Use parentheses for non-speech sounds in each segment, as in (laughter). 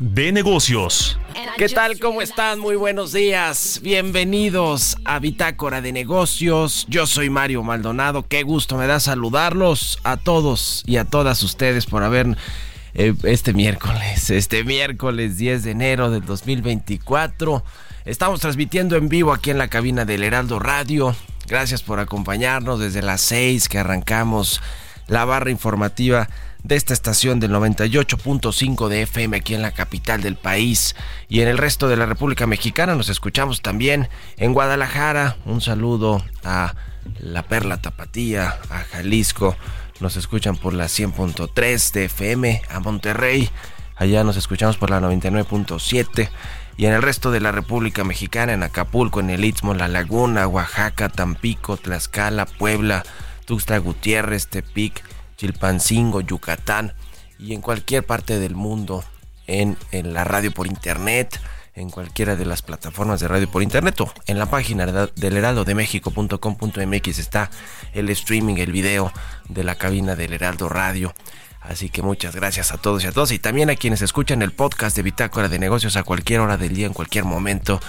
de negocios. ¿Qué tal? ¿Cómo están? Muy buenos días. Bienvenidos a Bitácora de negocios. Yo soy Mario Maldonado. Qué gusto me da saludarlos a todos y a todas ustedes por haber eh, este miércoles, este miércoles 10 de enero del 2024 Estamos transmitiendo en vivo aquí en la cabina del Heraldo Radio. Gracias por acompañarnos desde las 6 que arrancamos la barra informativa de esta estación del 98.5 de FM aquí en la capital del país y en el resto de la República Mexicana. Nos escuchamos también en Guadalajara. Un saludo a La Perla Tapatía, a Jalisco. Nos escuchan por la 100.3 de FM, a Monterrey. Allá nos escuchamos por la 99.7 y en el resto de la República Mexicana, en Acapulco, en el Istmo, La Laguna, Oaxaca, Tampico, Tlaxcala, Puebla, Tuxtla Gutiérrez, Tepic, Chilpancingo, Yucatán y en cualquier parte del mundo en, en la radio por internet, en cualquiera de las plataformas de radio por internet o en la página del heraldo de México.com.mx está el streaming, el video de la cabina del Heraldo Radio. Así que muchas gracias a todos y a todos y también a quienes escuchan el podcast de Bitácora de Negocios a cualquier hora del día, en cualquier momento.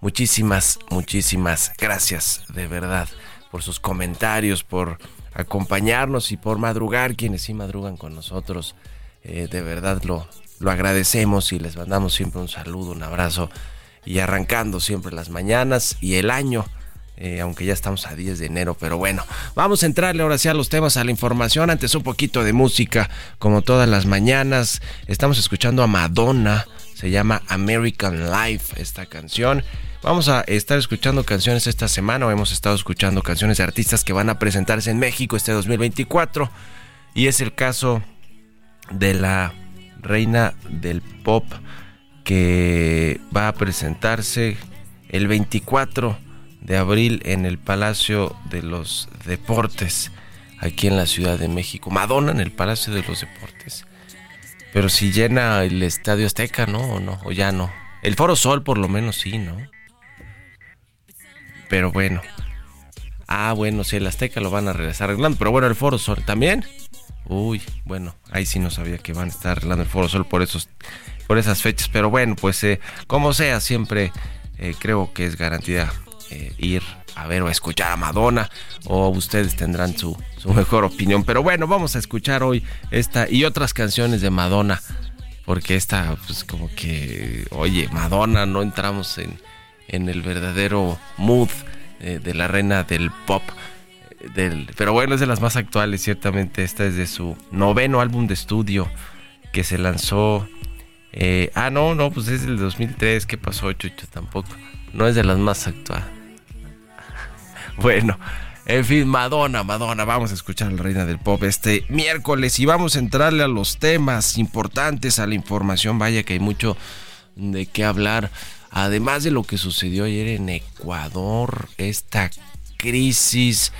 Muchísimas, muchísimas gracias de verdad por sus comentarios, por acompañarnos y por madrugar, quienes sí madrugan con nosotros. Eh, de verdad lo, lo agradecemos y les mandamos siempre un saludo, un abrazo y arrancando siempre las mañanas y el año eh, aunque ya estamos a 10 de enero, pero bueno, vamos a entrarle ahora sí a los temas, a la información, antes un poquito de música, como todas las mañanas, estamos escuchando a Madonna, se llama American Life esta canción. Vamos a estar escuchando canciones esta semana, o hemos estado escuchando canciones de artistas que van a presentarse en México este 2024, y es el caso de la reina del pop que va a presentarse el 24 de abril en el Palacio de los Deportes, aquí en la Ciudad de México. Madonna en el Palacio de los Deportes. Pero si llena el Estadio Azteca, ¿no? ¿O no? ¿O ya no? El Foro Sol por lo menos sí, ¿no? Pero bueno. Ah, bueno, si el Azteca lo van a regresar arreglando. Pero bueno, el Foro Sol también. Uy, bueno, ahí sí no sabía que van a estar arreglando el Foro Sol por esos por esas fechas. Pero bueno, pues eh, como sea, siempre eh, creo que es garantía eh, ir a ver o a escuchar a Madonna o ustedes tendrán su, mejor opinión. Pero bueno, vamos a escuchar hoy esta y otras canciones de Madonna. Porque esta, pues como que, oye, Madonna, no entramos en, en el verdadero mood eh, de la reina del pop. Eh, del, pero bueno, es de las más actuales, ciertamente. Esta es de su noveno álbum de estudio que se lanzó. ah, no, no, pues es del 2003. ¿Qué pasó, Chucho? Tampoco. No es de las más actuales. (laughs) Bueno, en fin, Madonna, Madonna, vamos a escuchar a la reina del pop este miércoles y vamos a entrarle a los temas importantes, a la información, vaya que hay mucho de qué hablar. Además de lo que sucedió ayer en Ecuador, esta crisis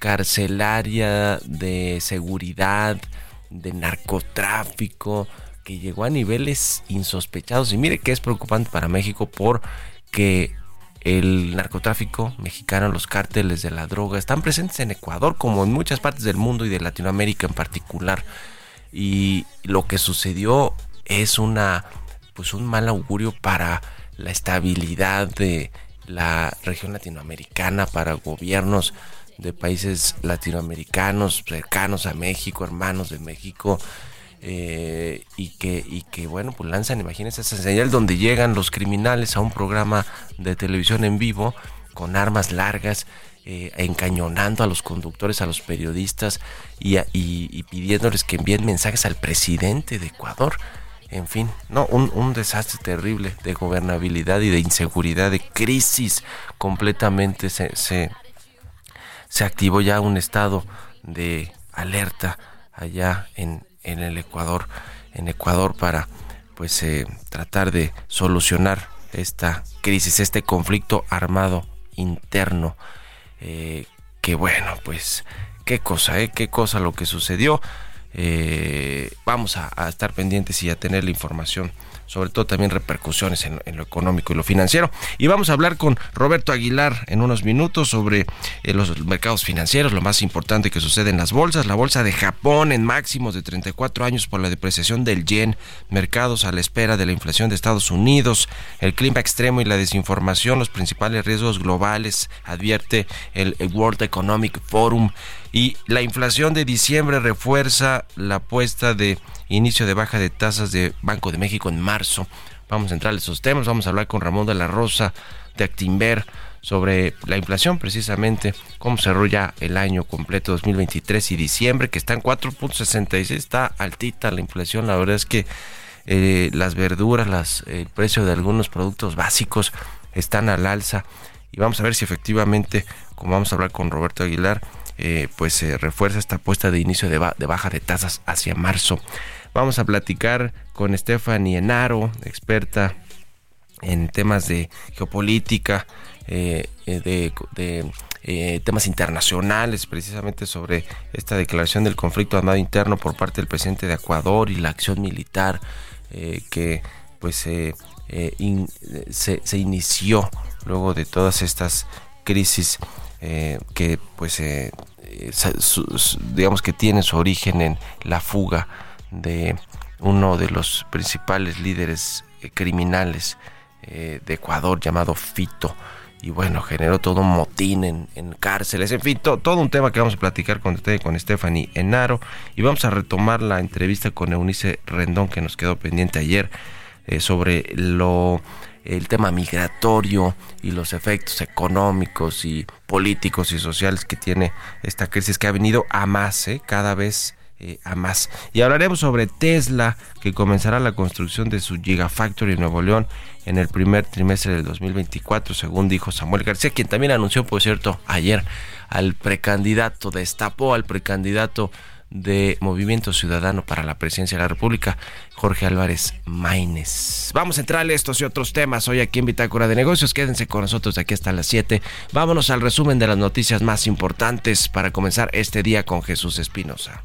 carcelaria de seguridad, de narcotráfico, que llegó a niveles insospechados. Y mire que es preocupante para México porque el narcotráfico mexicano, los cárteles de la droga, están presentes en Ecuador como en muchas partes del mundo y de Latinoamérica en particular. Y lo que sucedió es una pues un mal augurio para la estabilidad de la región latinoamericana, para gobiernos de países latinoamericanos cercanos a México, hermanos de México, eh, y, que, y que, bueno, pues lanzan, imagínense esa señal donde llegan los criminales a un programa de televisión en vivo con armas largas eh, encañonando a los conductores, a los periodistas y, y, pidiéndoles que envíen mensajes al presidente de Ecuador. En fin, no, un, desastre terrible de gobernabilidad y de inseguridad, de crisis completamente. Se, se, activó ya un estado de alerta allá en, en el Ecuador, en Ecuador para pues eh, tratar de solucionar esta crisis, este conflicto armado interno eh, que bueno, pues qué cosa, ¿eh? qué cosa lo que sucedió. Eh, vamos a, estar pendientes y a tener la información sobre todo también repercusiones en, lo económico y lo financiero. Y vamos a hablar con Roberto Aguilar en unos minutos sobre eh, los mercados financieros, lo más importante que sucede en las bolsas, la bolsa de Japón en máximos de 34 años por la depreciación del yen, mercados a la espera de la inflación de Estados Unidos, el clima extremo y la desinformación, los principales riesgos globales, advierte el World Economic Forum. Y la inflación de diciembre refuerza la apuesta de inicio de baja de tasas de Banco de México en marzo. Vamos a entrar en esos temas, vamos a hablar con Ramón de la Rosa de Actimber sobre la inflación precisamente, cómo se arrolla el año completo 2023 y diciembre, que está en 4.66, está altita la inflación, la verdad es que eh, las verduras, el precio de algunos productos básicos están al alza. Y vamos a ver si efectivamente, como vamos a hablar con Roberto Aguilar, eh, pues se refuerza esta apuesta de inicio de, baja de tasas hacia marzo. Vamos a platicar con Stephanie Enaro, experta en temas de geopolítica, eh, eh, de, temas internacionales, precisamente sobre esta declaración del conflicto armado interno por parte del presidente de Ecuador y la acción militar que pues se, se, inició luego de todas estas crisis que pues eh, digamos que tiene su origen en la fuga de uno de los principales líderes eh, criminales eh, de Ecuador llamado Fito. Y bueno, generó todo un motín en, cárceles, en fin, todo un tema que vamos a platicar con usted, con Stephanie Enaro, y vamos a retomar la entrevista con Eunice Rendón que nos quedó pendiente ayer sobre lo el tema migratorio y los efectos económicos y políticos y sociales que tiene esta crisis que ha venido a más, ¿eh? cada vez eh, a más. Y hablaremos sobre Tesla, que comenzará la construcción de su Gigafactory en Nuevo León en el primer trimestre del 2024, según dijo Samuel García, quien también anunció, por cierto, ayer al precandidato, destapó al precandidato de Movimiento Ciudadano para la Presidencia de la República, Jorge Álvarez Maínez. Vamos a entrar a estos y otros temas hoy aquí en Bitácora de Negocios. Quédense con nosotros de aquí hasta las 7. Vámonos al resumen de las noticias más importantes para comenzar este día con Jesús Espinosa.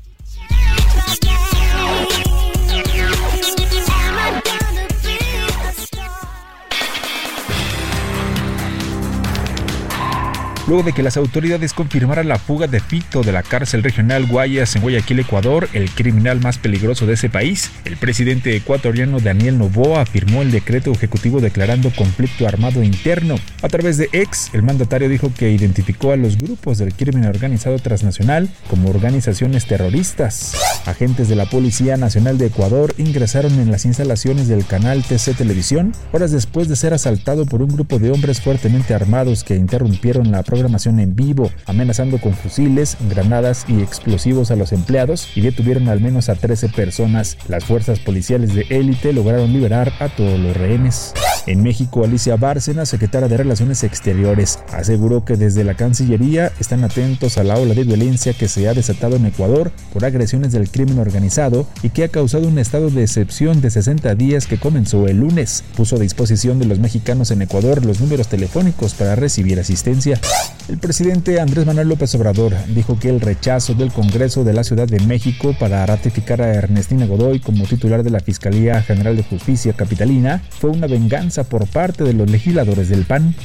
Luego de que las autoridades confirmaran la fuga de Fito de la cárcel regional Guayas en Guayaquil, Ecuador, el criminal más peligroso de ese país, el presidente ecuatoriano Daniel Novoa firmó el decreto ejecutivo declarando conflicto armado interno. A través de ex, el mandatario dijo que identificó a los grupos del crimen organizado transnacional como organizaciones terroristas. Agentes de la Policía Nacional de Ecuador ingresaron en las instalaciones del canal TC Televisión horas después de ser asaltado por un grupo de hombres fuertemente armados que interrumpieron la programación en vivo, amenazando con fusiles, granadas y explosivos a los empleados y detuvieron al menos a 13 personas. Las fuerzas policiales de élite lograron liberar a todos los rehenes. En México, Alicia Bárcena, secretaria de Relaciones Exteriores, aseguró que desde la Cancillería están atentos a la ola de violencia que se ha desatado en Ecuador por agresiones del crimen organizado y que ha causado un estado de excepción de 60 días que comenzó el lunes. Puso a disposición de los mexicanos en Ecuador los números telefónicos para recibir asistencia. El presidente Andrés Manuel López Obrador dijo que el rechazo del Congreso de la Ciudad de México para ratificar a Ernestina Godoy como titular de la Fiscalía General de Justicia Capitalina fue una venganza por parte de los legisladores del PAN.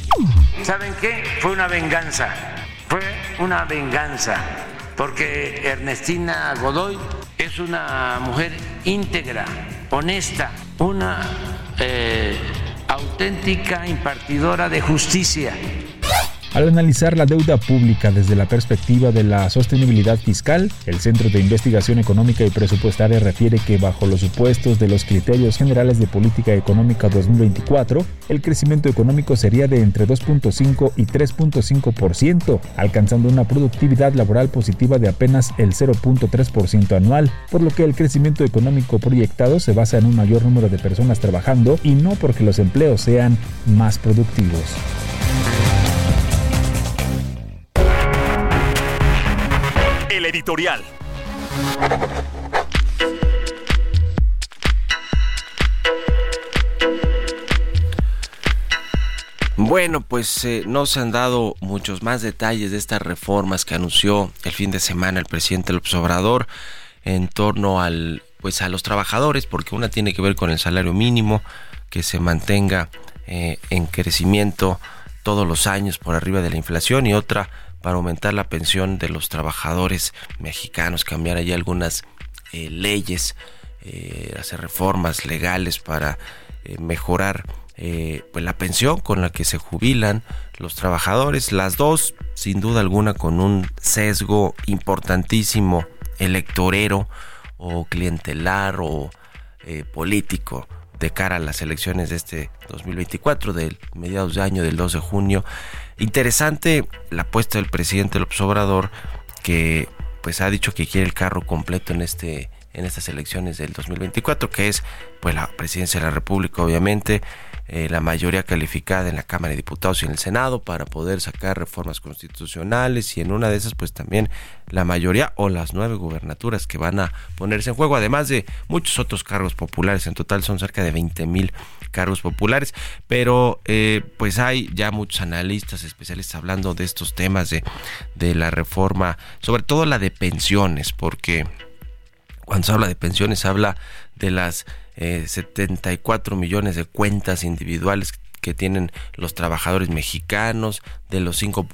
¿Saben qué? Fue una venganza. Fue una venganza porque Ernestina Godoy es una mujer íntegra, honesta, una eh, auténtica impartidora de justicia Al analizar la deuda pública desde la perspectiva de la sostenibilidad fiscal, el Centro de Investigación Económica y Presupuestaria refiere que bajo los supuestos de los criterios generales de política económica 2024, el crecimiento económico sería de entre 2.5 y 3.5%, alcanzando una productividad laboral positiva de apenas el 0.3% anual, por lo que el crecimiento económico proyectado se basa en un mayor número de personas trabajando y no porque los empleos sean más productivos. Editorial. Bueno, pues eh, no se han dado muchos más detalles de estas reformas que anunció el fin de semana el presidente López Obrador en torno al pues a los trabajadores, porque una tiene que ver con el salario mínimo que se mantenga eh, en crecimiento todos los años por arriba de la inflación y otra para aumentar la pensión de los trabajadores mexicanos, cambiar allí algunas eh, leyes, eh, hacer reformas legales para mejorar pues la pensión con la que se jubilan los trabajadores, las dos sin duda alguna con un sesgo importantísimo electorero o clientelar o político de cara a las elecciones de este 2024, del mediados de año del 2 de junio. Interesante la apuesta del presidente López Obrador, que pues ha dicho que quiere el carro completo en este en estas elecciones del 2024, que es pues la presidencia de la República, obviamente, eh, la mayoría calificada en la Cámara de Diputados y en el Senado para poder sacar reformas constitucionales y en una de esas pues también la mayoría o las nueve gubernaturas que van a ponerse en juego, además de muchos otros cargos populares, en total son cerca de 20 mil cargos populares, pero eh, pues hay ya muchos analistas, especialistas hablando de estos temas de, de la reforma, sobre todo la de pensiones, porque cuando se habla de pensiones habla de las 74 eh, millones de cuentas individuales que tienen los trabajadores mexicanos, de los 5.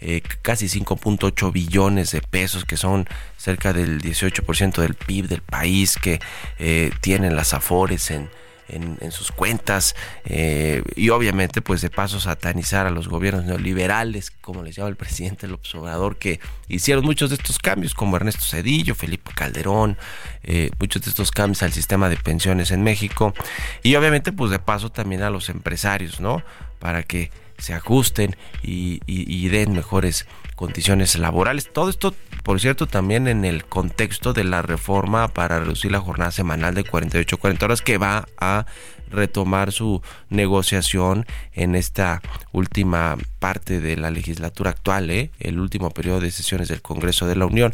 Eh, casi 5.8 billones de pesos, que son cerca del 18% del PIB del país, que eh, tienen las afores en en, sus cuentas eh, y obviamente pues de paso satanizar a los gobiernos neoliberales, como les llama el presidente López Obrador, que hicieron muchos de estos cambios, como Ernesto Cedillo, Felipe Calderón, eh, muchos de estos cambios al sistema de pensiones en México y obviamente pues de paso también a los empresarios, ¿no? Para que se ajusten y den mejores condiciones laborales. Todo esto, por cierto, también en el contexto de la reforma para reducir la jornada semanal de 48 40 horas que va a retomar su negociación en esta última parte de la legislatura actual, ¿eh? el último periodo de sesiones del Congreso de la Unión.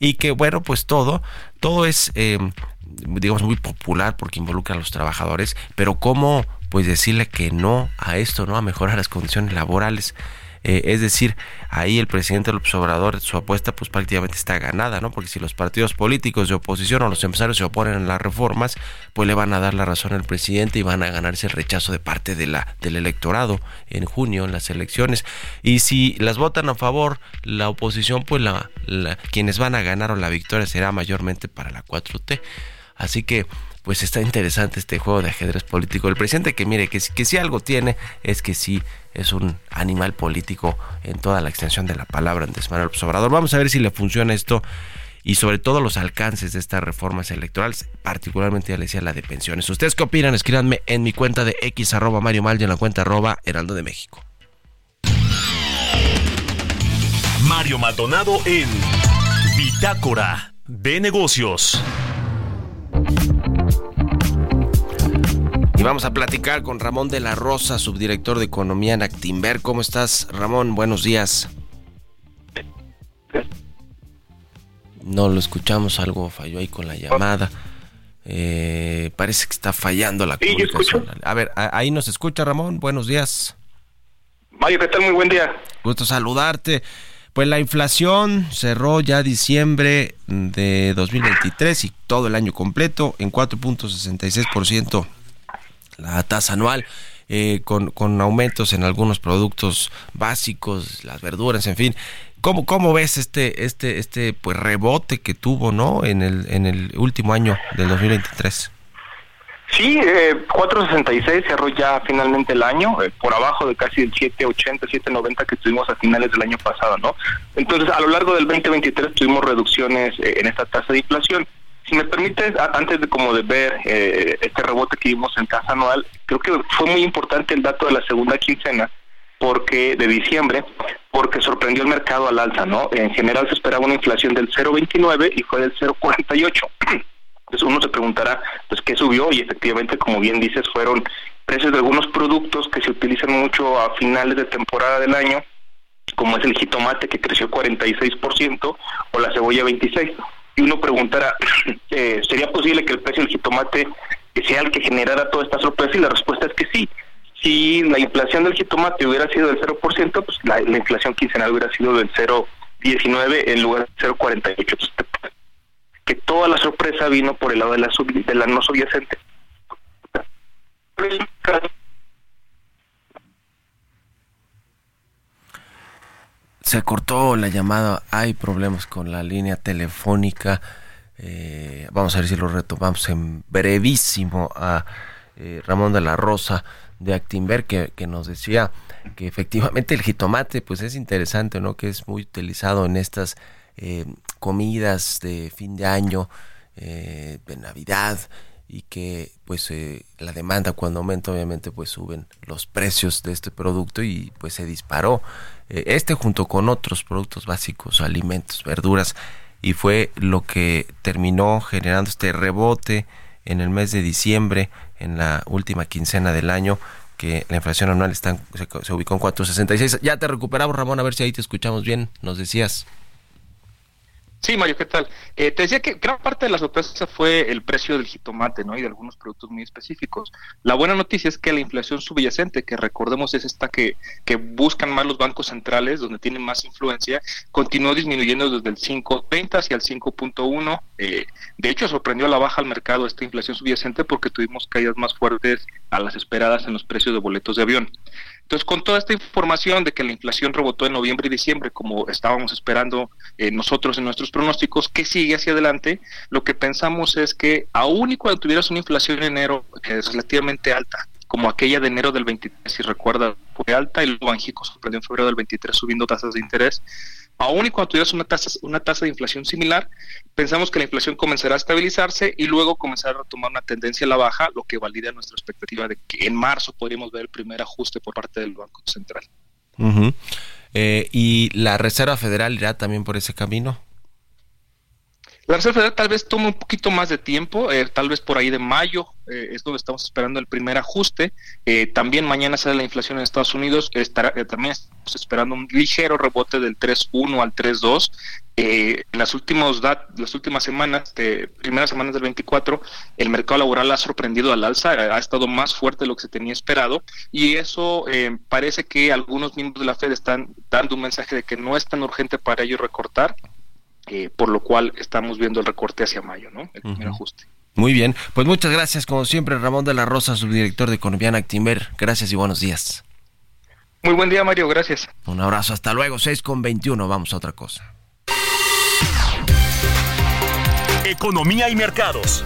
Y que bueno, pues todo, todo es, eh, digamos, muy popular porque involucra a los trabajadores, pero cómo pues decirle que no a esto, ¿no? A mejorar las condiciones laborales. Eh, es decir, ahí el presidente López Obrador, su apuesta pues prácticamente está ganada, ¿no? Porque si los partidos políticos de oposición o los empresarios se oponen a las reformas, pues le van a dar la razón al presidente y van a ganarse el rechazo de parte de la, del electorado en junio en las elecciones. Y si las votan a favor la oposición, pues la, quienes van a ganar o la victoria será mayormente para la 4T. Así que pues está interesante este juego de ajedrez político del presidente, que mire, que, si algo tiene es que sí es un animal político en toda la extensión de la palabra Andrés Manuel Obrador. Vamos a ver si le funciona esto y sobre todo los alcances de estas reformas electorales, particularmente ya le decía la de pensiones. ¿Ustedes qué opinan? Escríbanme en mi cuenta de X arroba en la cuenta arroba Heraldo de México. Mario Maldonado en Bitácora de Negocios. Y vamos a platicar con Ramón de la Rosa, subdirector de Economía en Actimber. ¿Cómo estás, Ramón? Buenos días. No lo escuchamos, algo falló ahí con la llamada. Eh, parece que está fallando la comunicación. A ver, ahí nos escucha Ramón. Buenos días. Mario, ¿qué tal? Muy buen día. Gusto saludarte. Pues la inflación cerró ya diciembre de 2023 y todo el año completo en 4.66% la tasa anual. Eh, con, con, aumentos en algunos productos básicos, las verduras, en fin. ¿Cómo, cómo ves este, este, este pues rebote que tuvo ¿no? en, el, en el último año del 2023? Sí, eh, 4.66 cerró ya finalmente el año, eh, por abajo de casi el 7.80, 7.90 que tuvimos a finales del año pasado, ¿no? Entonces, a lo largo del 2023 tuvimos reducciones eh, en esta tasa de inflación. Si me permites, antes de como de ver eh, este rebote que vimos en tasa anual, creo que fue muy importante el dato de la segunda quincena, porque de diciembre, porque sorprendió el mercado al alza, ¿no? En general se esperaba una inflación del 0.29 y fue del 0.48. (clears throat) Entonces uno se preguntará, pues, ¿qué subió? Y efectivamente, como bien dices, fueron precios de algunos productos que se utilizan mucho a finales de temporada del año, como es el jitomate que creció 46% o la cebolla 26%. Y uno preguntará, (laughs) eh, ¿sería posible que el precio del jitomate sea el que generara toda esta sorpresa? Y la respuesta es que sí. Si la inflación del jitomate hubiera sido del 0%, pues la, la inflación quincenal hubiera sido del 0.19 en lugar del 0.48 que toda la sorpresa vino por el lado de la, de la no subyacente. Se cortó la llamada, hay problemas con la línea telefónica. Eh, vamos a ver si lo retomamos en brevísimo a eh, Ramón de la Rosa de Actimber que, que nos decía que efectivamente el jitomate pues es interesante, ¿no? Que es muy utilizado en estas eh, comidas de fin de año, eh, de Navidad y que pues eh, la demanda cuando aumenta obviamente pues suben los precios de este producto y pues se disparó este junto con otros productos básicos alimentos verduras y fue lo que terminó generando este rebote en el mes de diciembre en la última quincena del año que la inflación anual está, se ubicó en 4.66 ya te recuperamos Ramón a ver si ahí te escuchamos bien. Nos decías Sí, Mario, ¿qué tal? Eh, te decía que gran parte de la sorpresa fue el precio del jitomate, ¿no? Y de algunos productos muy específicos. La buena noticia es que la inflación subyacente, que recordemos es esta que, que buscan más los bancos centrales, donde tienen más influencia, continuó disminuyendo desde el 5.30 hacia el 5.1. Eh, de hecho, sorprendió a la baja al mercado esta inflación subyacente porque tuvimos caídas más fuertes a las esperadas en los precios de boletos de avión. Entonces, con toda esta información de que la inflación rebotó en noviembre y diciembre, como estábamos esperando eh, nosotros en nuestros pronósticos, ¿qué sigue hacia adelante? Lo que pensamos es que aún y cuando tuvieras una inflación en enero que es relativamente alta, como aquella de enero del 23, si recuerda, fue alta y luego Banjico sorprendió en febrero del 23 subiendo tasas de interés, Aún y cuando tuvieras una tasa, una tasa de inflación similar, pensamos que la inflación comenzará a estabilizarse y luego comenzará a tomar una tendencia a la baja, lo que valida nuestra expectativa de que en marzo podríamos ver el primer ajuste por parte del Banco Central. eh, ¿Y la Reserva Federal irá también por ese camino? La Reserva Federal tal vez tome un poquito más de tiempo, eh, tal vez por ahí de mayo eh, es donde estamos esperando el primer ajuste. Eh, también mañana sale la inflación en Estados Unidos, estará, eh, también estamos esperando un ligero rebote del 3.1 al 3.2. en las, últimos las últimas semanas, primeras semanas del 24, el mercado laboral ha sorprendido al alza, ha estado más fuerte de lo que se tenía esperado y eso parece que algunos miembros de la Fed están dando un mensaje de que no es tan urgente para ellos recortar eh, por lo cual estamos viendo el recorte hacia mayo, ¿no? El primer ajuste. Muy bien, pues muchas gracias como siempre Ramón de la Rosa, subdirector de Colombiana Actimber. Gracias y buenos días. Muy buen día Mario, gracias. Un abrazo, hasta luego, 6 con 21, vamos a otra cosa. Economía y mercados.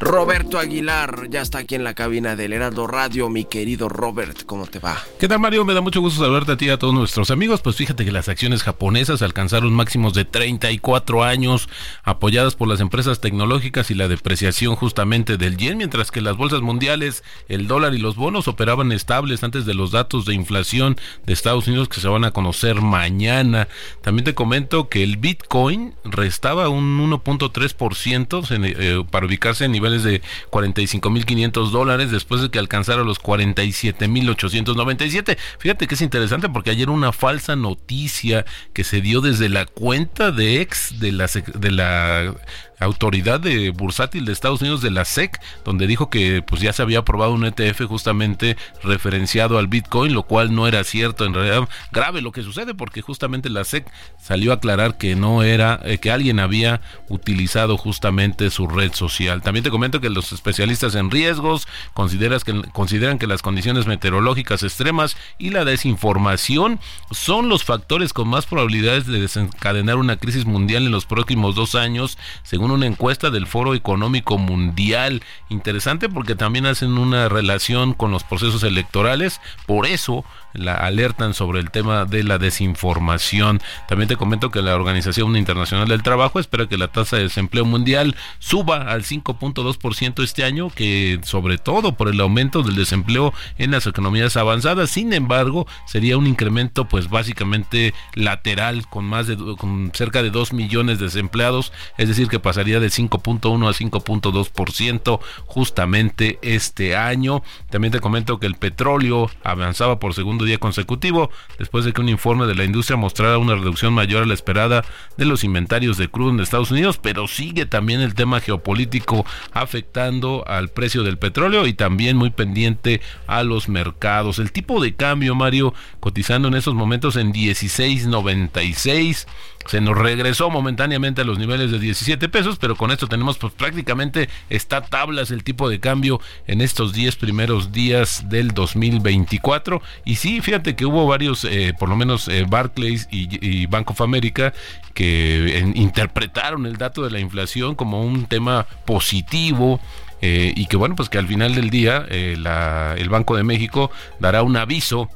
Roberto Aguilar ya está aquí en la cabina del Heraldo Radio. Mi querido Robert, ¿cómo te va? ¿Qué tal, Mario? Me da mucho gusto saludarte a ti y a todos nuestros amigos. Pues fíjate que las acciones japonesas alcanzaron máximos de 34 años, apoyadas por las empresas tecnológicas y la depreciación justamente del yen, mientras que las bolsas mundiales, el dólar y los bonos operaban estables antes de los datos de inflación de Estados Unidos que se van a conocer mañana. También te comento que el Bitcoin restaba un 1.3% eh, para ubicarse en niveles de 45.500 dólares después de que alcanzara los 47.897. Fíjate que es interesante porque ayer una falsa noticia que se dio desde la cuenta de ex de la, de la autoridad de bursátil de Estados Unidos de la SEC, donde dijo que pues ya se había aprobado un ETF justamente referenciado al Bitcoin, lo cual no era cierto, en realidad grave lo que sucede porque justamente la SEC salió a aclarar que no era eh, que alguien había utilizado justamente su red social. También te comento que los especialistas en riesgos consideras que, consideran que las condiciones meteorológicas extremas y la desinformación son los factores con más probabilidades de desencadenar una crisis mundial en los próximos dos años, según una encuesta del Foro Económico Mundial. Interesante porque también hacen una relación con los procesos electorales. Por eso la alertan sobre el tema de la desinformación. También te comento que la Organización Internacional del Trabajo espera que la tasa de desempleo mundial suba al 5.2% este año, que sobre todo por el aumento del desempleo en las economías avanzadas. Sin embargo, sería un incremento pues básicamente lateral con más de con cerca de 2 millones de desempleados, es decir, que pasaría de 5.1 a 5.2% justamente este año. También te comento que el petróleo avanzaba por segundo día consecutivo, después de que un informe de la industria mostrara una reducción mayor a la esperada de los inventarios de crudo en Estados Unidos, pero sigue también el tema geopolítico afectando al precio del petróleo y también muy pendiente a los mercados. El tipo de cambio, Mario, cotizando en esos momentos en 16.96 se nos regresó momentáneamente a los niveles de 17 pesos, pero con esto tenemos pues prácticamente está tablas el tipo de cambio en estos 10 primeros días del 2024 y sí, fíjate que hubo varios, eh, por lo menos eh, Barclays y, Bank of America que interpretaron el dato de la inflación como un tema positivo, eh, y que bueno, pues que al final del día el Banco de México dará un aviso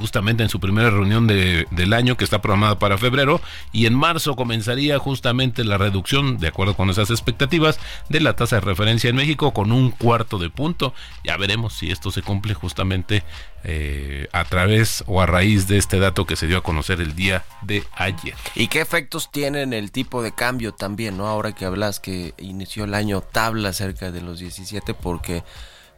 justamente en su primera reunión del año que está programada para febrero y en marzo comenzaría justamente la reducción, de acuerdo con esas expectativas, de la tasa de referencia en México con un cuarto de punto. Ya veremos si esto se cumple justamente eh, a través o a raíz de este dato que se dio a conocer el día de ayer. ¿Y qué efectos tiene en el tipo de cambio también, no? Ahora que hablas que inició el año tabla cerca de los 17 porque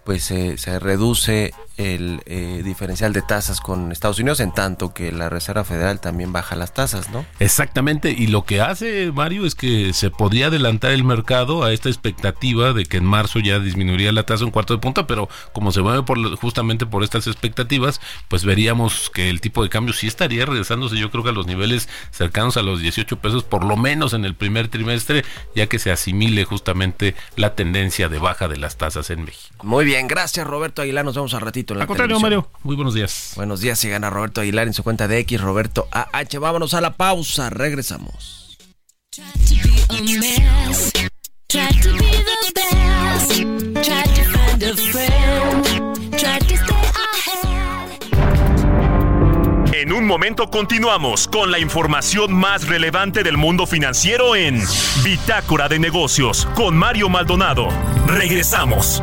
pues se reduce el eh, diferencial de tasas con Estados Unidos, en tanto que la Reserva Federal también baja las tasas, ¿no? Exactamente, y lo que hace Mario es que se podría adelantar el mercado a esta expectativa de que en marzo ya disminuiría la tasa un cuarto de punto, pero como se mueve por, justamente por estas expectativas, pues veríamos que el tipo de cambio sí estaría regresándose, yo creo que a los niveles cercanos a los 18 pesos, por lo menos en el primer trimestre, ya que se asimile justamente la tendencia de baja de las tasas en México. Muy bien, gracias Roberto Aguilar, nos vemos a ratito al contrario, Mario. Muy buenos días. Buenos días. Si gana Roberto Aguilar en su cuenta de X, Roberto AH. Vámonos a la pausa. Regresamos. En un momento continuamos con la información más relevante del mundo financiero en Bitácora de Negocios con Mario Maldonado. Regresamos.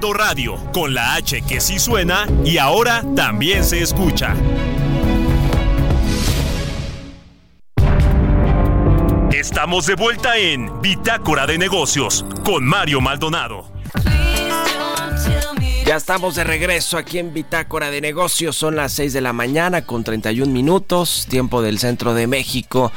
Radio, con la H que sí suena y ahora también se escucha. Estamos de vuelta en Bitácora de Negocios con Mario Maldonado. Ya estamos de regreso aquí en Bitácora de Negocios. Son las 6 de la mañana con 31 minutos, tiempo del centro de México.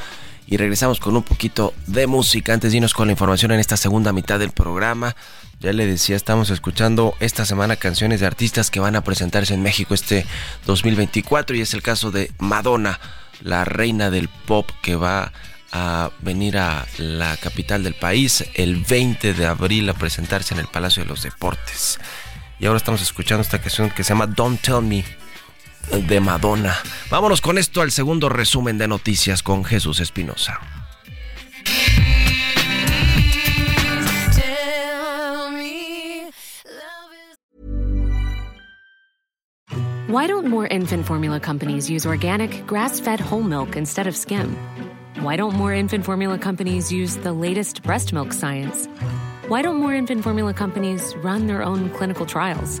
Y regresamos con un poquito de música antes de con la información en esta segunda mitad del programa. Ya le decía, estamos escuchando esta semana canciones de artistas que van a presentarse en México este 2024 y es el caso de Madonna, la reina del pop que va a venir a la capital del país el 20 de abril a presentarse en el Palacio de los Deportes. Y ahora estamos escuchando esta canción que se llama Don't Tell Me de Madonna. Vámonos con esto al segundo resumen de noticias con Jesús Espinosa. Why don't more infant formula companies use organic, grass fed whole milk instead of skim? Why don't more infant formula companies use the latest breast milk science? Why don't more infant formula companies run their own clinical trials?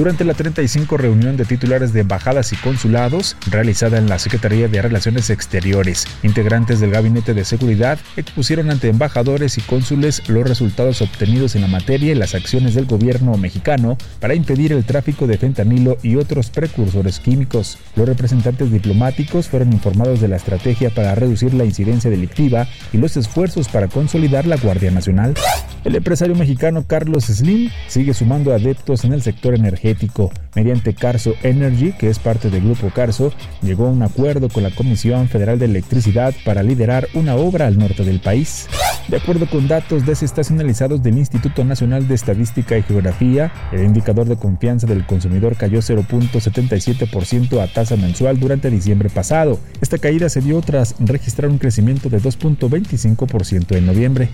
Durante la 35 reunión de titulares de embajadas y consulados realizada en la Secretaría de Relaciones Exteriores, integrantes del Gabinete de Seguridad expusieron ante embajadores y cónsules los resultados obtenidos en la materia y las acciones del gobierno mexicano para impedir el tráfico de fentanilo y otros precursores químicos. Los representantes diplomáticos fueron informados de la estrategia para reducir la incidencia delictiva y los esfuerzos para consolidar la Guardia Nacional. El empresario mexicano Carlos Slim sigue sumando adeptos en el sector energético. Mediante Carso Energy, que es parte del grupo Carso, llegó a un acuerdo con la Comisión Federal de Electricidad para liderar una obra al norte del país. De acuerdo con datos desestacionalizados del Instituto Nacional de Estadística y Geografía, el indicador de confianza del consumidor cayó 0.77% a tasa mensual durante diciembre pasado. Esta caída se dio tras registrar un crecimiento de 2.25% en noviembre.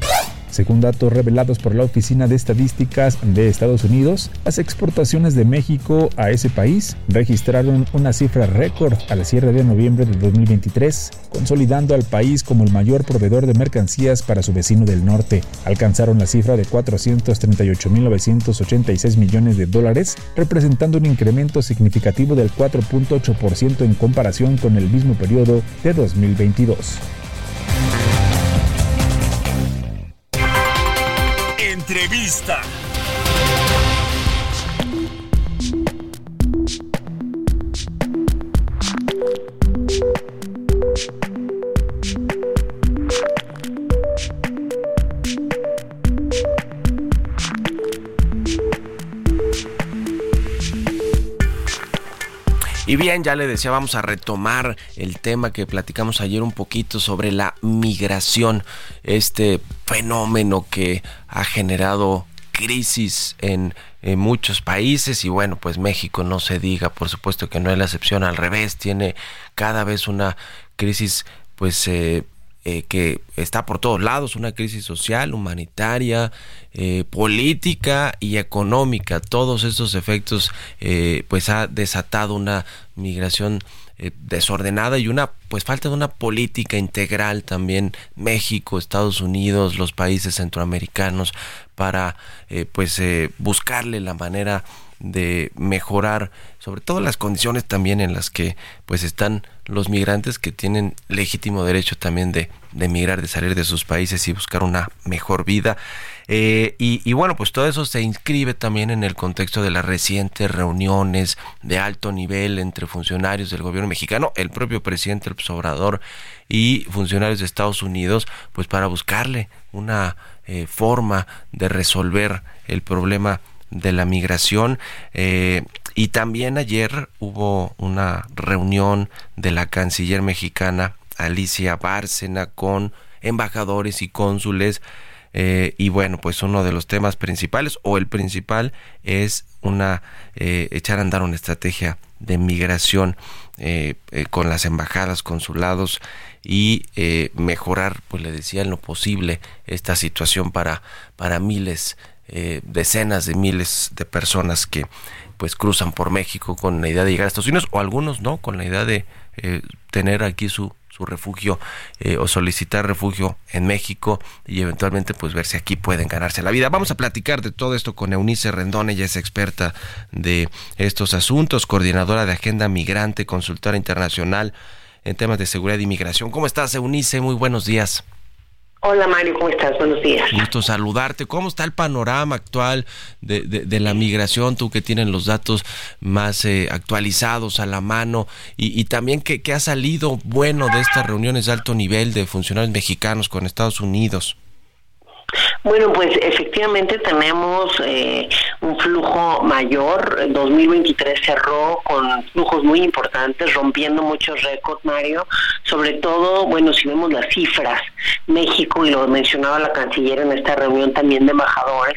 Según datos revelados por la Oficina de Estadísticas de Estados Unidos, las exportaciones de México a ese país registraron una cifra récord al cierre de noviembre de 2023, consolidando al país como el mayor proveedor de mercancías para su vecino del norte. Alcanzaron la cifra de 438.986 millones de dólares, representando un incremento significativo del 4.8% en comparación con el mismo periodo de 2022. Entrevista. Bien, ya le decía, vamos a retomar el tema que platicamos ayer un poquito sobre la migración, este fenómeno que ha generado crisis en, muchos países y bueno, pues México no se diga, por supuesto que no es la excepción, al revés, tiene cada vez una crisis pues eh, eh, que está por todos lados, una crisis social, humanitaria, eh, política y económica. Todos estos efectos eh, pues ha desatado una migración desordenada y una pues falta de una política integral también México, Estados Unidos, los países centroamericanos para pues buscarle la manera de mejorar sobre todo las condiciones también en las que pues están los migrantes que tienen legítimo derecho también de, de migrar, de salir de sus países y buscar una mejor vida. Eh, y, bueno, pues todo eso se inscribe también en el contexto de las recientes reuniones de alto nivel entre funcionarios del gobierno mexicano, el propio presidente El Obrador y funcionarios de Estados Unidos, pues para buscarle una eh, forma de resolver el problema de la migración. Eh, y también ayer hubo una reunión de la canciller mexicana Alicia Bárcena con embajadores y cónsules. Eh, y bueno, pues uno de los temas principales o el principal es una eh, echar a andar una estrategia de migración con las embajadas, consulados y mejorar, pues le decía en lo posible esta situación para para miles eh, decenas de miles de personas que pues cruzan por México con la idea de llegar a Estados Unidos o algunos no con la idea de eh, tener aquí su su refugio eh, o solicitar refugio en México y eventualmente pues ver si aquí pueden ganarse la vida. Vamos a platicar de todo esto con Eunice Rendón, ella es experta de estos asuntos, coordinadora de Agenda Migrante, consultora internacional en temas de seguridad e inmigración. ¿Cómo estás, Eunice? Muy buenos días. Hola Mario, ¿cómo estás? Buenos días. Gusto saludarte. ¿Cómo está el panorama actual de, de, la migración? Tú que tienes los datos más eh, actualizados a la mano y, y también que, que ha salido bueno de estas reuniones de alto nivel de funcionarios mexicanos con Estados Unidos. Bueno, pues efectivamente tenemos eh, un flujo mayor. 2023 cerró con flujos muy importantes, rompiendo muchos récords, Mario. Sobre todo, bueno, si vemos las cifras, México, y lo mencionaba la canciller en esta reunión también de embajadores,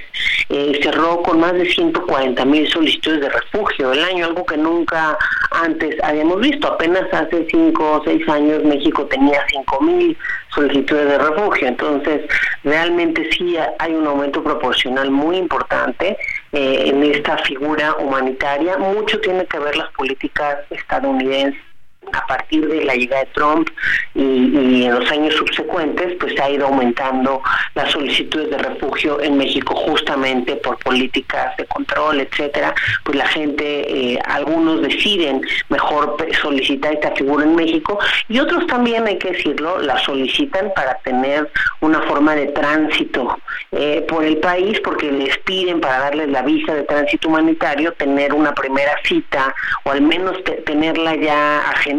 eh, cerró con más de 140 mil solicitudes de refugio el año, algo que nunca antes habíamos visto. Apenas hace 5 o 6 años México tenía 5 mil solicitudes de refugio. Entonces, realmente sí hay un aumento proporcional muy importante eh, en esta figura humanitaria. Mucho tiene que ver las políticas estadounidenses a partir de la llegada de Trump y, en los años subsecuentes, pues se ha ido aumentando las solicitudes de refugio en México justamente por políticas de control, etcétera. Pues la gente, eh, algunos deciden mejor solicitar esta figura en México y otros también, hay que decirlo, la solicitan para tener una forma de tránsito eh, por el país porque les piden para darles la visa de tránsito humanitario tener una primera cita o al menos tenerla ya agendada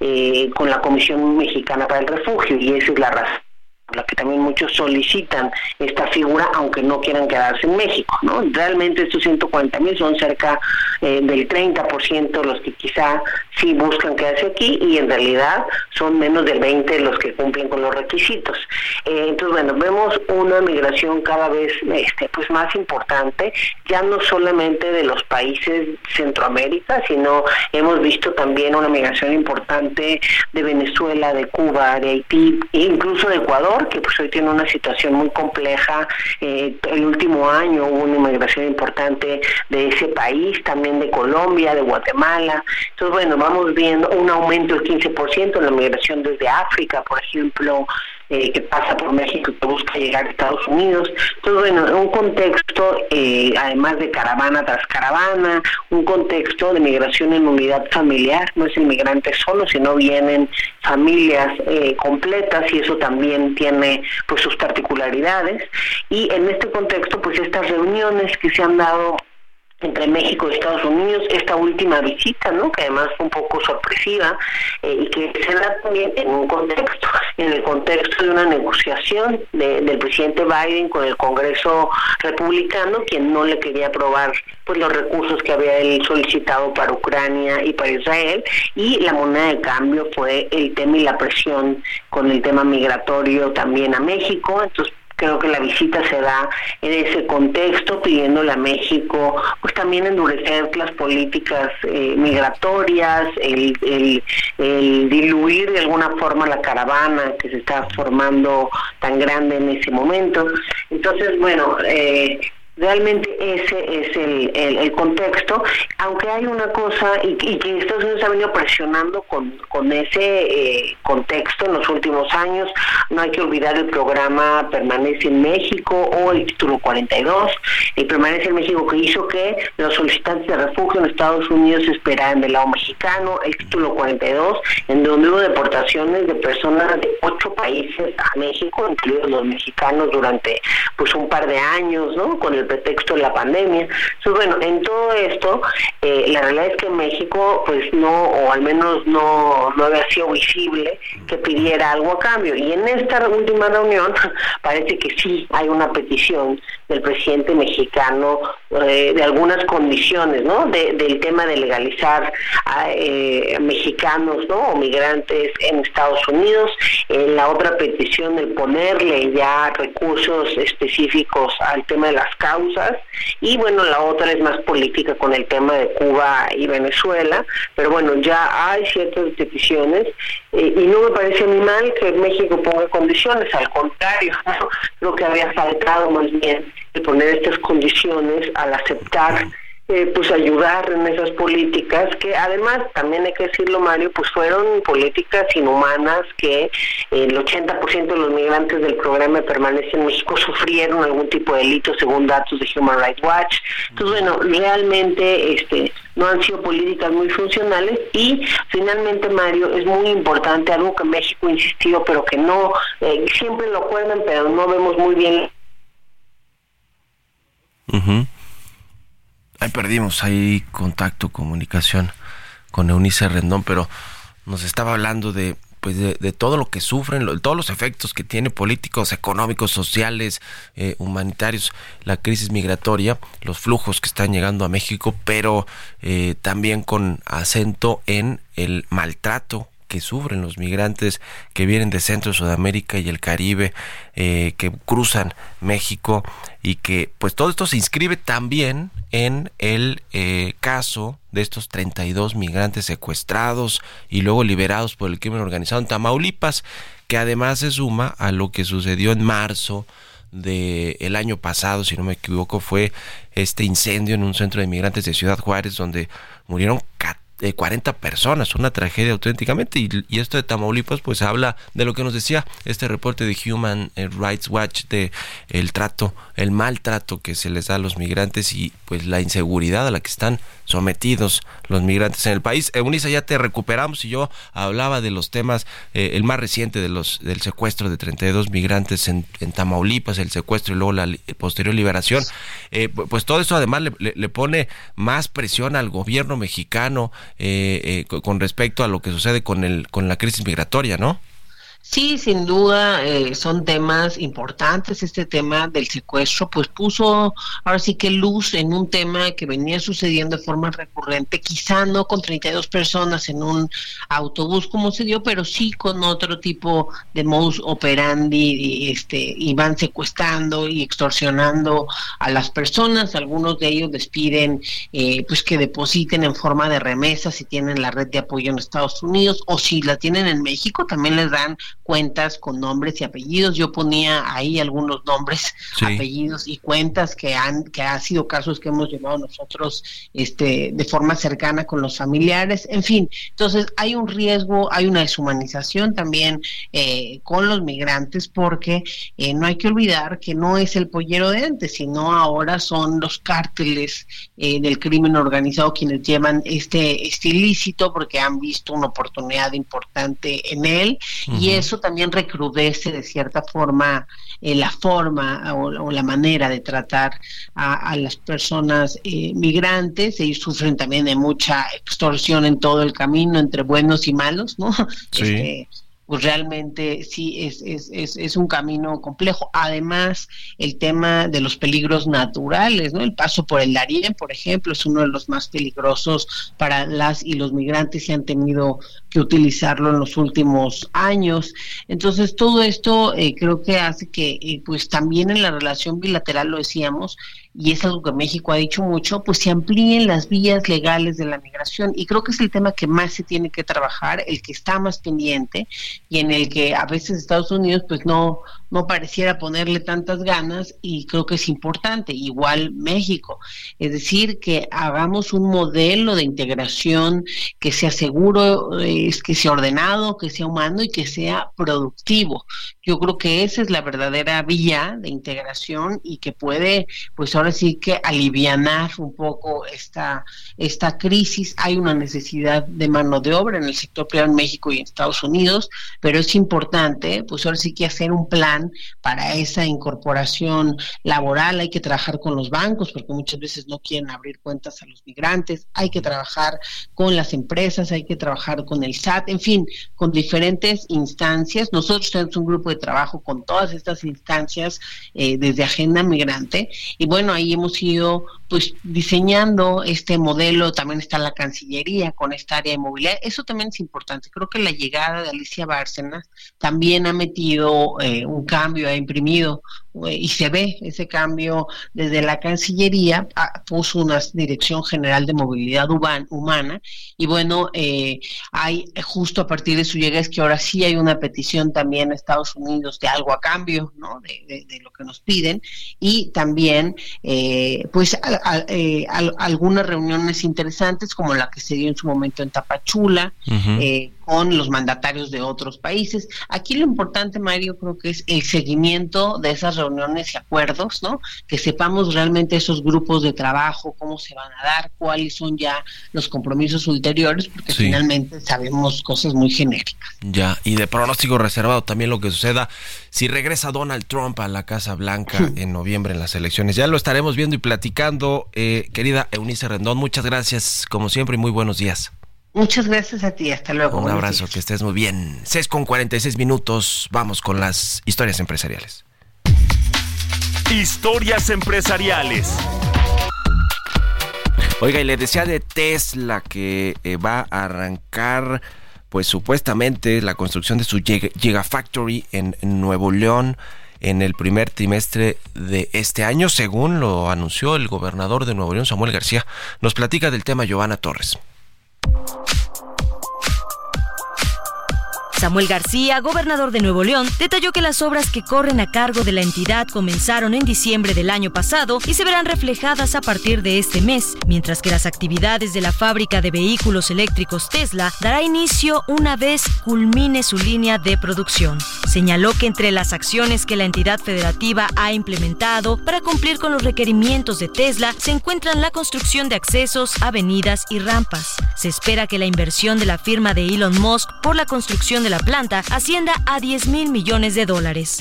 eh, con la Comisión Mexicana para el Refugio y esa es la razón la que también muchos solicitan esta figura, aunque no quieran quedarse en México, ¿no? Realmente estos 140 mil son cerca eh, del 30% los que quizá sí buscan quedarse aquí y en realidad son menos del 20 los que cumplen con los requisitos. Eh, entonces, bueno, vemos una migración cada vez este, pues más importante, ya no solamente de los países Centroamérica, sino hemos visto también una migración importante de Venezuela, de Cuba, de Haití incluso de Ecuador que pues hoy tiene una situación muy compleja. Eh, el último año hubo una inmigración importante de ese país, también de Colombia, de Guatemala. Entonces, bueno, vamos viendo un aumento del 15% en la migración desde África, por ejemplo, eh, que pasa por México y que busca llegar a Estados Unidos. Entonces, bueno, en un contexto, eh, además de caravana tras caravana, un contexto de migración en unidad familiar, no es inmigrante solo, sino vienen familias eh, completas y eso también tiene pues sus particularidades. Y en este contexto, pues estas reuniones que se han dado entre México y Estados Unidos, esta última visita, ¿no? que además fue un poco sorpresiva eh, y que se da también en un contexto, en el contexto de una negociación del presidente Biden con el Congreso republicano, quien no le quería aprobar pues los recursos que había él solicitado para Ucrania y para Israel, y la moneda de cambio fue el tema y la presión con el tema migratorio también a México, entonces Creo que la visita se da en ese contexto, pidiéndole a México, pues también endurecer las políticas eh, migratorias, el, el, diluir de alguna forma la caravana que se está formando tan grande en ese momento. Entonces, bueno, eh, Realmente ese es el, el, contexto, aunque hay una cosa, y, que Estados Unidos ha venido presionando con, con ese eh, contexto en los últimos años, no hay que olvidar el programa Permanece en México o el título 42, el Permanece en México que hizo que los solicitantes de refugio en Estados Unidos esperaran del lado mexicano, el título 42, en donde hubo deportaciones de personas de ocho países a México, incluidos los mexicanos durante pues un par de años, ¿no? Con el pretexto de la pandemia. Entonces, bueno, en todo esto, eh, la realidad es que México, pues no, o al menos no, no había sido visible que pidiera algo a cambio. Y en esta última reunión (laughs) parece que sí hay una petición del presidente mexicano eh, de algunas condiciones, ¿no? del tema de legalizar a eh, mexicanos, ¿no? O migrantes en Estados Unidos. la otra petición de ponerle ya recursos específicos al tema de las causas y bueno, la otra es más política con el tema de Cuba y Venezuela, pero bueno, ya hay ciertas peticiones eh, y no me parece muy mal que México ponga condiciones, al contrario, (laughs) lo que había faltado más bien de poner estas condiciones al aceptar eh, pues ayudar en esas políticas que además también hay que decirlo Mario pues fueron políticas inhumanas que el 80% de los migrantes del programa Permanece en México sufrieron algún tipo de delito según datos de Human Rights Watch. Entonces bueno realmente este no han sido políticas muy funcionales y finalmente Mario es muy importante algo que México insistió pero que no eh, siempre lo acuerdan pero no vemos muy bien ahí perdimos ahí contacto, comunicación con Eunice Rendón, pero nos estaba hablando de pues de, todo lo que sufren, todos los efectos que tiene políticos, económicos, sociales, eh, humanitarios, la crisis migratoria, los flujos que están llegando a México, pero eh, también con acento en el maltrato que sufren los migrantes que vienen de Centro, Sudamérica y el Caribe, eh, que cruzan México y que pues todo esto se inscribe también en el eh, caso de estos 32 migrantes secuestrados y luego liberados por el crimen organizado en Tamaulipas, que además se suma a lo que sucedió en marzo del el año pasado, si no me equivoco, fue este incendio en un centro de migrantes de Ciudad Juárez donde murieron de 40 personas, una tragedia auténticamente. Y, y, esto de Tamaulipas, pues habla de lo que nos decía este reporte de Human Rights Watch, de el trato, el maltrato que se les da a los migrantes y pues la inseguridad a la que están sometidos los migrantes en el país. Eunice, ya te recuperamos y yo hablaba de los temas, eh, el más reciente de los del secuestro de 32 migrantes en, Tamaulipas, el secuestro y luego la posterior liberación. Eh, pues todo eso además le, pone más presión al gobierno mexicano eh, con respecto a lo que sucede con, el, con la crisis migratoria, ¿no? Sí, sin duda eh, son temas importantes. Este tema del secuestro, pues puso ahora sí que luz en un tema que venía sucediendo de forma recurrente, quizá no con 32 personas en un autobús como se dio, pero sí con otro tipo de modus operandi, este, iban secuestrando y extorsionando a las personas. Algunos de ellos les piden eh, pues que depositen en forma de remesa si tienen la red de apoyo en Estados Unidos o si la tienen en México, también les dan cuentas con nombres y apellidos. Yo ponía ahí algunos nombres, apellidos y cuentas que han que ha sido casos que hemos llevado nosotros este de forma cercana con los familiares. En fin, entonces hay un riesgo, hay una deshumanización también eh, con los migrantes porque eh, no hay que olvidar que no es el pollero de antes, sino ahora son los cárteles eh, del crimen organizado quienes llevan este, este ilícito porque han visto una oportunidad importante en él y eso también recrudece de cierta forma eh, la forma o, la manera de tratar a, las personas eh, migrantes. Ellos sufren también de mucha extorsión en todo el camino entre buenos y malos, ¿no? (laughs) Sí. Este, pues realmente sí es, es, es, es, un camino complejo. Además, el tema de los peligros naturales, ¿no? El paso por el Darién, por ejemplo, es uno de los más peligrosos para las y los migrantes que han tenido que utilizarlo en los últimos años. Entonces, todo esto eh, creo que hace que, eh, pues también en la relación bilateral, lo decíamos, y es algo que México ha dicho mucho, pues se amplíen las vías legales de la migración. Y creo que es el tema que más se tiene que trabajar, el que está más pendiente y en el que a veces Estados Unidos pues no, no pareciera ponerle tantas ganas y creo que es importante, igual México. Es decir, que hagamos un modelo de integración que sea seguro, que sea ordenado, que sea humano y que sea productivo. Yo creo que esa es la verdadera vía de integración y que puede, pues ahora sí que alivianar un poco esta, esta crisis. Hay una necesidad de mano de obra en el sector privado en México y en Estados Unidos, pero es importante, pues ahora sí que hacer un plan para esa incorporación laboral, hay que trabajar con los bancos porque muchas veces no quieren abrir cuentas a los migrantes, hay que trabajar con las empresas, hay que trabajar con el SAT, en fin, con diferentes instancias. Nosotros tenemos un grupo de trabajo con todas estas instancias eh, desde Agenda Migrante. Y bueno, ahí hemos ido pues diseñando este modelo, también está la Cancillería con esta área de movilidad, eso también es importante. Creo que la llegada de Alicia Bárcenas también ha metido eh, un cambio, ha imprimido y se ve ese cambio desde la Cancillería, ah, puso una Dirección General de Movilidad Humana y bueno, eh, hay justo a partir de su llegada es que ahora sí hay una petición también a Estados Unidos de algo a cambio, ¿no? De, lo que nos piden y también pues eh, algunas reuniones interesantes como la que se dio en su momento en Tapachula eh, con los mandatarios de otros países. Aquí lo importante, Mario, creo que es el seguimiento de esas reuniones y acuerdos, ¿no? Que sepamos realmente esos grupos de trabajo, cómo se van a dar, cuáles son ya los compromisos ulteriores, porque finalmente sabemos cosas muy genéricas. Ya, y de pronóstico reservado también lo que suceda si regresa Donald Trump a la Casa Blanca en noviembre en las elecciones. Ya lo estaremos viendo y platicando. Eh, querida Eunice Rendón, muchas gracias, como siempre, y muy buenos días. Muchas gracias a ti, hasta luego. Un abrazo, que estés muy bien. 6 con 46 minutos, vamos con las historias empresariales. Historias empresariales. Oiga, y le decía de Tesla que eh, va a arrancar, pues supuestamente, la construcción de su Gigafactory en, en Nuevo León en el primer trimestre de este año, según lo anunció el gobernador de Nuevo León, Samuel García. Nos platica del tema Giovanna Torres. Samuel García, gobernador de Nuevo León, detalló que las obras que corren a cargo de la entidad comenzaron en diciembre del año pasado y se verán reflejadas a partir de este mes, mientras que las actividades de la fábrica de vehículos eléctricos Tesla dará inicio una vez culmine su línea de producción. Señaló que entre las acciones que la entidad federativa ha implementado para cumplir con los requerimientos de Tesla se encuentran la construcción de accesos, avenidas y rampas. Se espera que la inversión de la firma de Elon Musk por la construcción de la planta ascienda a 10 mil millones de dólares.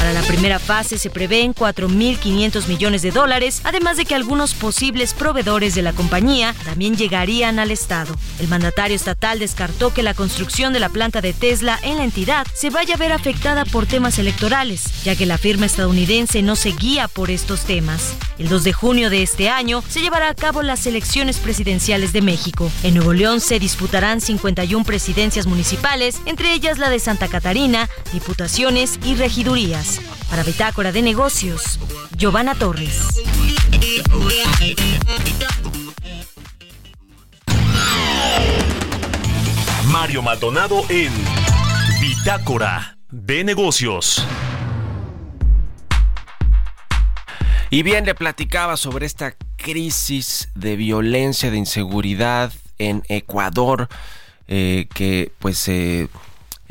Para la primera fase se prevén 4.500 millones de dólares, además de que algunos posibles proveedores de la compañía también llegarían al Estado. El mandatario estatal descartó que la construcción de la planta de Tesla en la entidad se vaya a ver afectada por temas electorales, ya que la firma estadounidense no se guía por estos temas. El 2 de junio de este año se llevará a cabo las elecciones presidenciales de México. En Nuevo León se disputarán 51 presidencias municipales, entre ellas la de Santa Catarina, diputaciones y regidurías. Para Bitácora de Negocios, Giovanna Torres. Mario Maldonado en Bitácora de Negocios. Y bien, le platicaba sobre esta crisis de violencia, de inseguridad en Ecuador, eh, que pues se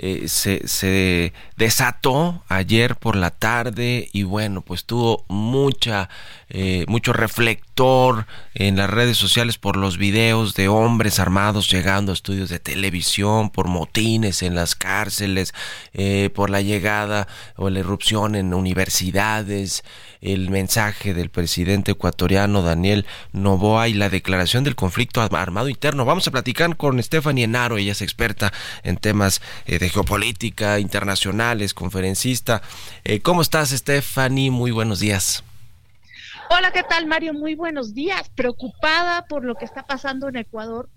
eh, se, se, desató ayer por la tarde y bueno, pues tuvo mucha, eh, mucho reflector en las redes sociales por los videos de hombres armados llegando a estudios de televisión, por motines en las cárceles, eh, por la llegada o la irrupción en universidades, el mensaje del presidente ecuatoriano Daniel Novoa y la declaración del conflicto armado interno. Vamos a platicar con Stephanie Enaro, ella es experta en temas eh, de geopolítica internacionales, conferencista. Eh, ¿Cómo estás, Stephanie? Muy buenos días. Hola, ¿qué tal, Mario? Muy buenos días. Preocupada por lo que está pasando en Ecuador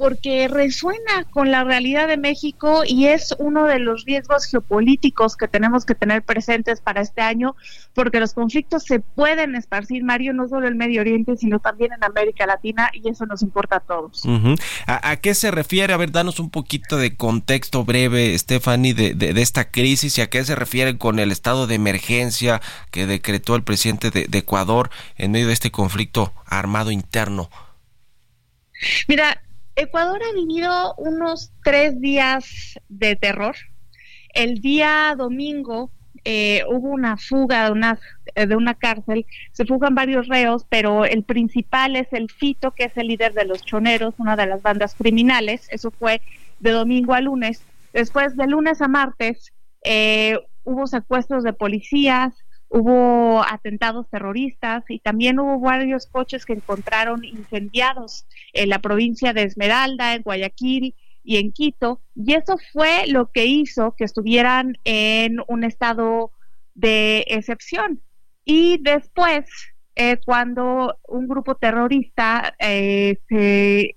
porque resuena con la realidad de México y es uno de los riesgos geopolíticos que tenemos que tener presentes para este año, porque los conflictos se pueden esparcir, Mario, no solo en Medio Oriente, sino también en América Latina y eso nos importa a todos. ¿A, qué se refiere? A ver, danos un poquito de contexto breve, Stephanie, de, de, esta crisis y a qué se refiere con el estado de emergencia que decretó el presidente de, de Ecuador en medio de este conflicto armado interno. Mira, Ecuador ha vivido unos tres días de terror. El día domingo eh, hubo una fuga de una, de una cárcel, se fugan varios reos, pero el principal es el Fito, que es el líder de los choneros, una de las bandas criminales. Eso fue de domingo a lunes. Después, de lunes a martes, eh, hubo secuestros de policías, hubo atentados terroristas y también hubo varios coches que encontraron incendiados en la provincia de Esmeralda, en Guayaquil y en Quito. Y eso fue lo que hizo que estuvieran en un estado de excepción. Y después, cuando un grupo terrorista eh, se,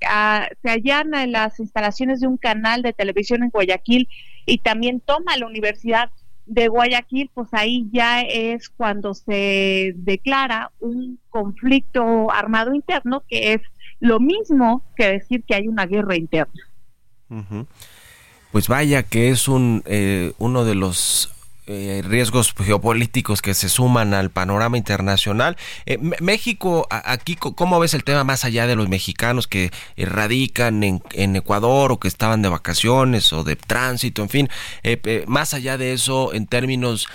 se allana en las instalaciones de un canal de televisión en Guayaquil y también toma la universidad de Guayaquil, pues ahí ya es cuando se declara un conflicto armado interno, que es lo mismo que decir que hay una guerra interna. Pues vaya que es un eh, uno de los eh, riesgos geopolíticos que se suman al panorama internacional. Eh, México, aquí, ¿cómo ves el tema más allá de los mexicanos que radican en, Ecuador o que estaban de vacaciones o de tránsito, en fin, eh, más allá de eso, en términos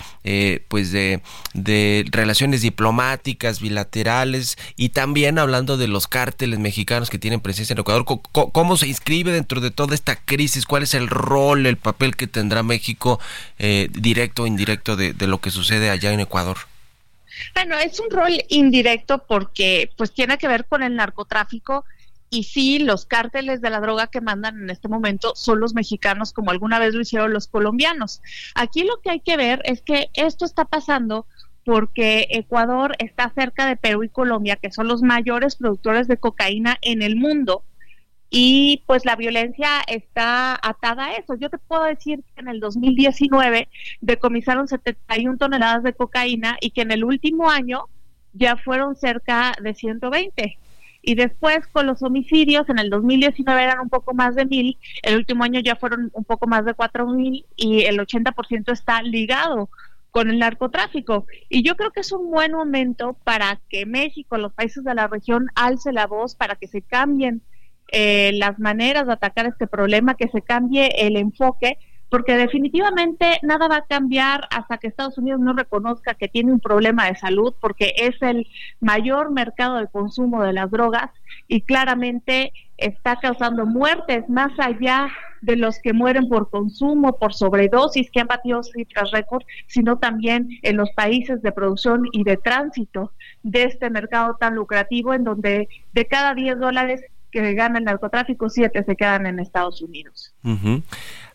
pues de, de relaciones diplomáticas, bilaterales y también hablando de los cárteles mexicanos que tienen presencia en Ecuador, ¿cómo, se inscribe dentro de toda esta crisis? ¿Cuál es el rol, el papel que tendrá México directo? Indirecto de, lo que sucede allá en Ecuador? Bueno, es un rol indirecto porque pues tiene que ver con el narcotráfico y sí, los cárteles de la droga que mandan en este momento son los mexicanos como alguna vez lo hicieron los colombianos. Aquí lo que hay que ver es que esto está pasando porque Ecuador está cerca de Perú y Colombia, que son los mayores productores de cocaína en el mundo y pues la violencia está atada a eso. Yo te puedo decir que en el 2019 decomisaron 71 toneladas de cocaína y que en el último año ya fueron cerca de 120. y después con los homicidios en el 2019 eran un poco más de mil, el último año ya fueron un poco más de cuatro mil y el 80% está ligado con el narcotráfico. Y yo creo que es un buen momento para que México, los países de la región, alce la voz para que se cambien eh, las maneras de atacar este problema, que se cambie el enfoque porque definitivamente nada va a cambiar hasta que Estados Unidos no reconozca que tiene un problema de salud, porque es el mayor mercado de consumo de las drogas y claramente está causando muertes más allá de los que mueren por consumo, por sobredosis, que han batido cifras récord, sino también en los países de producción y de tránsito de este mercado tan lucrativo, en donde de cada 10 dólares que gana el narcotráfico, 7 se quedan en Estados Unidos.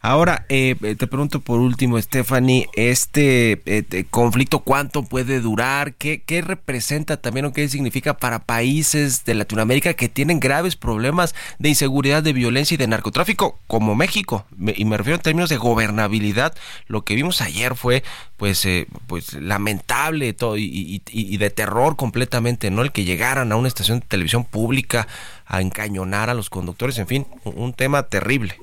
Ahora, eh, te pregunto por último, Stephanie, ¿este eh, conflicto cuánto puede durar? ¿Qué, ¿Qué representa también o qué significa para países de Latinoamérica que tienen graves problemas de inseguridad, de violencia y de narcotráfico, como México? y me refiero en términos de gobernabilidad. Lo que vimos ayer fue, pues, eh, pues lamentable todo y, y, de terror completamente, ¿no? El que llegaran a una estación de televisión pública a encañonar a los conductores, en fin, un tema terrible.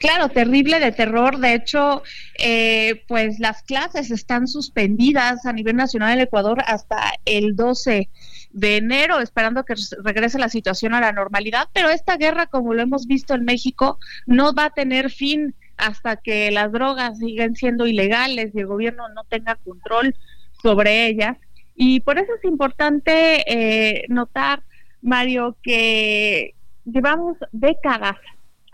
Claro, terrible de terror. De hecho, eh, pues las clases están suspendidas a nivel nacional en Ecuador hasta el 12 de enero, esperando que regrese la situación a la normalidad. Pero esta guerra, como lo hemos visto en México, no va a tener fin hasta que las drogas siguen siendo ilegales y el gobierno no tenga control sobre ellas. Y por eso es importante eh, notar, Mario, que llevamos décadas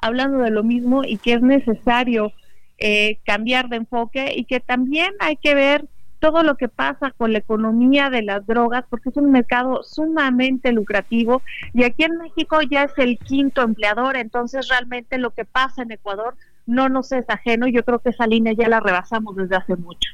hablando de lo mismo y que es necesario eh, cambiar de enfoque y que también hay que ver todo lo que pasa con la economía de las drogas, porque es un mercado sumamente lucrativo y aquí en México ya es el quinto empleador, entonces realmente lo que pasa en Ecuador no nos es ajeno, yo creo que esa línea ya la rebasamos desde hace mucho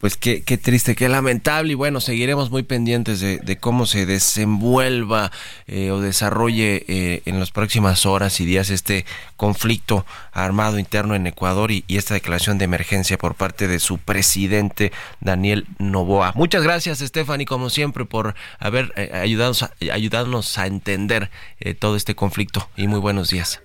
pues qué, qué triste, qué lamentable y bueno, seguiremos muy pendientes de, cómo se desenvuelva eh, o desarrolle eh, en las próximas horas y días este conflicto armado interno en Ecuador y, esta declaración de emergencia por parte de su presidente Daniel Novoa. Muchas gracias Stephanie, como siempre, por haber eh, ayudado, ayudarnos a entender todo este conflicto y muy buenos días.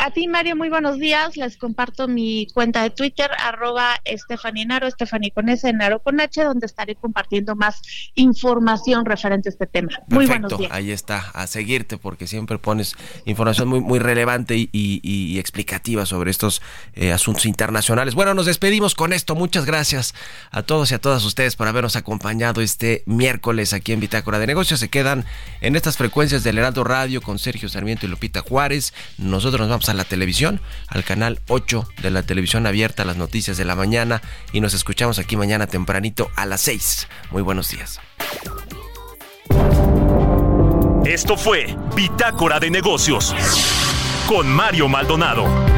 A ti, Mario, muy buenos días. Les comparto mi cuenta de Twitter, arroba Estefanía Estefani con S, Naro con H, donde estaré compartiendo más información referente a este tema. Muy buenos días. Ahí está, a seguirte, porque siempre pones información muy, muy relevante y, explicativa sobre estos eh, asuntos internacionales. Bueno, nos despedimos con esto. Muchas gracias a todos y a todas ustedes por habernos acompañado este miércoles aquí en Bitácora de Negocios. Se quedan en estas frecuencias del Heraldo Radio con Sergio Sarmiento y Lupita Juárez. Nosotros nos vamos a la televisión, al canal 8 de la televisión abierta, las noticias de la mañana y nos escuchamos aquí mañana tempranito a las 6. Muy buenos días. Esto fue Bitácora de Negocios con Mario Maldonado.